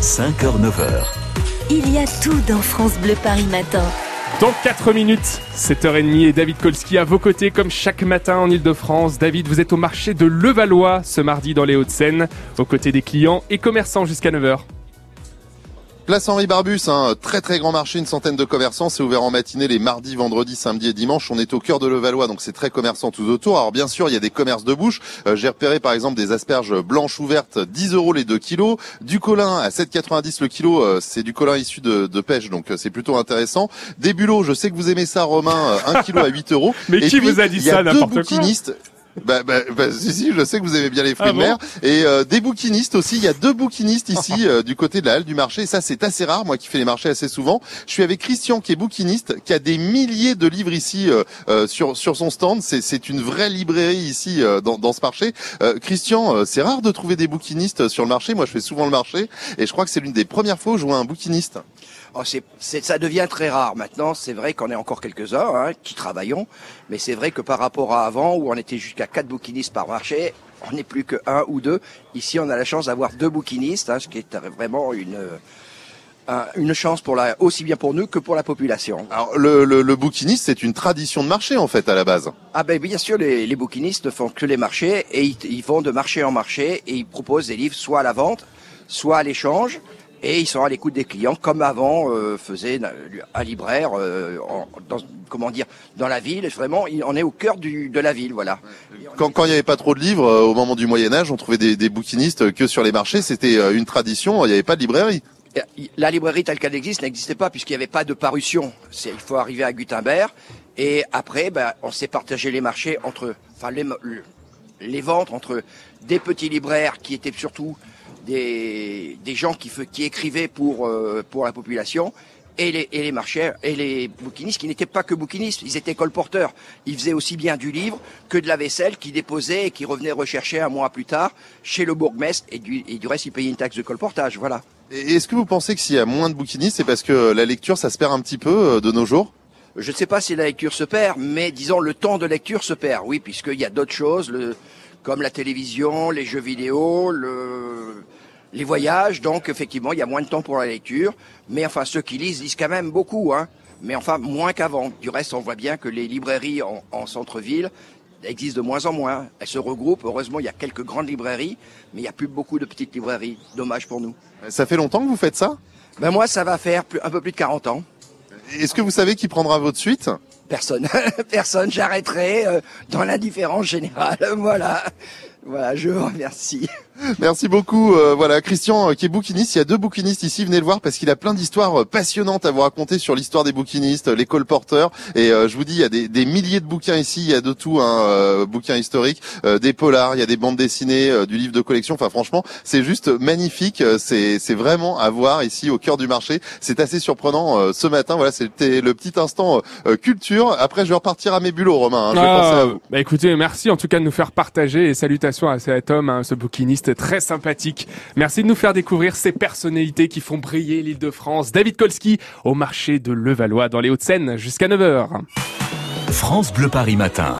5h-9h. Il y a tout dans France Bleu Paris Matin. Dans 4 minutes, 7h30 et David Kolski à vos côtés comme chaque matin en Ile-de-France. David, vous êtes au marché de Levallois ce mardi dans les Hauts-de-Seine, aux côtés des clients et commerçants jusqu'à 9h. Place Henri Barbus, un très très grand marché, une centaine de commerçants. C'est ouvert en matinée les mardis, vendredis, samedis et dimanches. On est au cœur de Levallois, donc c'est très commerçant tout autour. Alors bien sûr, il y a des commerces de bouche. Euh, J'ai repéré par exemple des asperges blanches ouvertes, 10 euros les 2 kilos. Du colin à 7,90 le kilo, euh, c'est du colin issu de, de pêche, donc euh, c'est plutôt intéressant. Des bulots, je sais que vous aimez ça, Romain, euh, 1 kilo à 8 euros. Mais Et qui puis, vous a dit ça, n'importe quoi. Bah, bah, bah, si, si, je sais que vous aimez bien les fruits Ah de bon mer. Et euh, des bouquinistes aussi. Il y a deux bouquinistes ici euh, du côté de la halle du marché. Et ça, c'est assez rare. Moi qui fais les marchés assez souvent. Je suis avec Christian qui est bouquiniste, qui a des milliers de livres ici euh, euh, sur sur son stand. C'est c'est une vraie librairie ici euh, dans, dans ce marché. Euh, Christian, euh, c'est rare de trouver des bouquinistes sur le marché. Moi, je fais souvent le marché et je crois que c'est l'une des premières fois où je vois un bouquiniste. Oh, c'est, c'est- ça devient très rare maintenant. C'est vrai qu'on est encore quelques-uns hein, qui travaillons, mais c'est vrai que par rapport à avant, où on était jusqu'à quatre bouquinistes par marché, on n'est plus que un ou deux. Ici, on a la chance d'avoir deux bouquinistes, hein, ce qui est vraiment une un- une chance pour la, aussi bien pour nous que pour la population. Alors le, le, le bouquiniste, c'est une tradition de marché en fait à la base. Ah ben bien sûr, les, les bouquinistes ne font que les marchés et ils, ils vont de marché en marché et ils proposent des livres soit à la vente, soit à l'échange. Et ils sont à l'écoute des clients, comme avant euh, faisait un libraire, euh, en- dans, comment dire, dans la ville. Vraiment, il- on est au cœur du, de la ville, voilà. Quand quand il n'y avait pas trop de livres euh, au moment du Moyen Âge, on trouvait des, des bouquinistes que sur les marchés. C'était une tradition. Il n'y avait pas de librairie. La librairie telle qu'elle existe n'existait pas puisqu'il n'y avait pas de parution. C'est, il faut arriver à Gutenberg. Et après, ben, on s'est partagé les marchés entre, enfin, les, le- les ventes entre des petits libraires qui étaient surtout des, des gens qui, qui écrivaient pour, euh, pour la population et les, et les marchés et les bouquinistes qui n'étaient pas que bouquinistes, ils étaient colporteurs. Ils faisaient aussi bien du livre que de la vaisselle qui déposaient et qui revenaient rechercher un mois plus tard chez le bourgmestre et du, et du reste ils payaient une taxe de colportage. Voilà. Est-ce que vous pensez que s'il y a moins de bouquinistes, c'est parce que la lecture, ça se perd un petit peu euh, de nos jours? Je ne sais pas si la lecture se perd, mais disons le temps de lecture se perd, oui, puisqu'il y a d'autres choses, le, comme la télévision, les jeux vidéo, le, les voyages, donc effectivement il y a moins de temps pour la lecture, mais enfin ceux qui lisent lisent quand même beaucoup, hein, mais enfin moins qu'avant. Du reste, on voit bien que les librairies en, en centre-ville existent de moins en moins. Elles se regroupent, heureusement il y a quelques grandes librairies, mais il n'y a plus beaucoup de petites librairies. Dommage pour nous. Ça fait longtemps que vous faites ça? Ben moi ça va faire un peu plus de 40 ans. Est-ce que vous savez qui prendra votre suite? Personne, personne, j'arrêterai euh, dans l'indifférence générale. Voilà, voilà, je vous remercie. Merci beaucoup. euh, voilà, Christian euh, qui est bouquiniste. Il y a deux bouquinistes ici. Venez le voir parce qu'il a plein d'histoires euh, passionnantes à vous raconter sur l'histoire des bouquinistes, euh, les colporteurs. Et euh, je vous dis, il y a des, des milliers de bouquins ici. Il y a de tout, hein, euh, bouquins historiques, euh, des polars, il y a des bandes dessinées, euh, du livre de collection. Enfin, franchement, c'est juste magnifique. Euh, C'est c'est vraiment à voir ici au cœur du marché. C'est assez surprenant euh, ce matin. Voilà, c'était le petit instant euh, culture. Après, je vais repartir à mes bulots, Romain. hein. Je vais penser à Ah, vous. bah écoutez, merci en tout cas de nous faire partager et salutations à cet homme, hein, ce bouquiniste très sympathique. Merci de nous faire découvrir ces personnalités qui font briller l'île de France. David Kolski au marché de Levallois dans les Hauts-de-Seine jusqu'à 9h. France Bleu Paris Matin.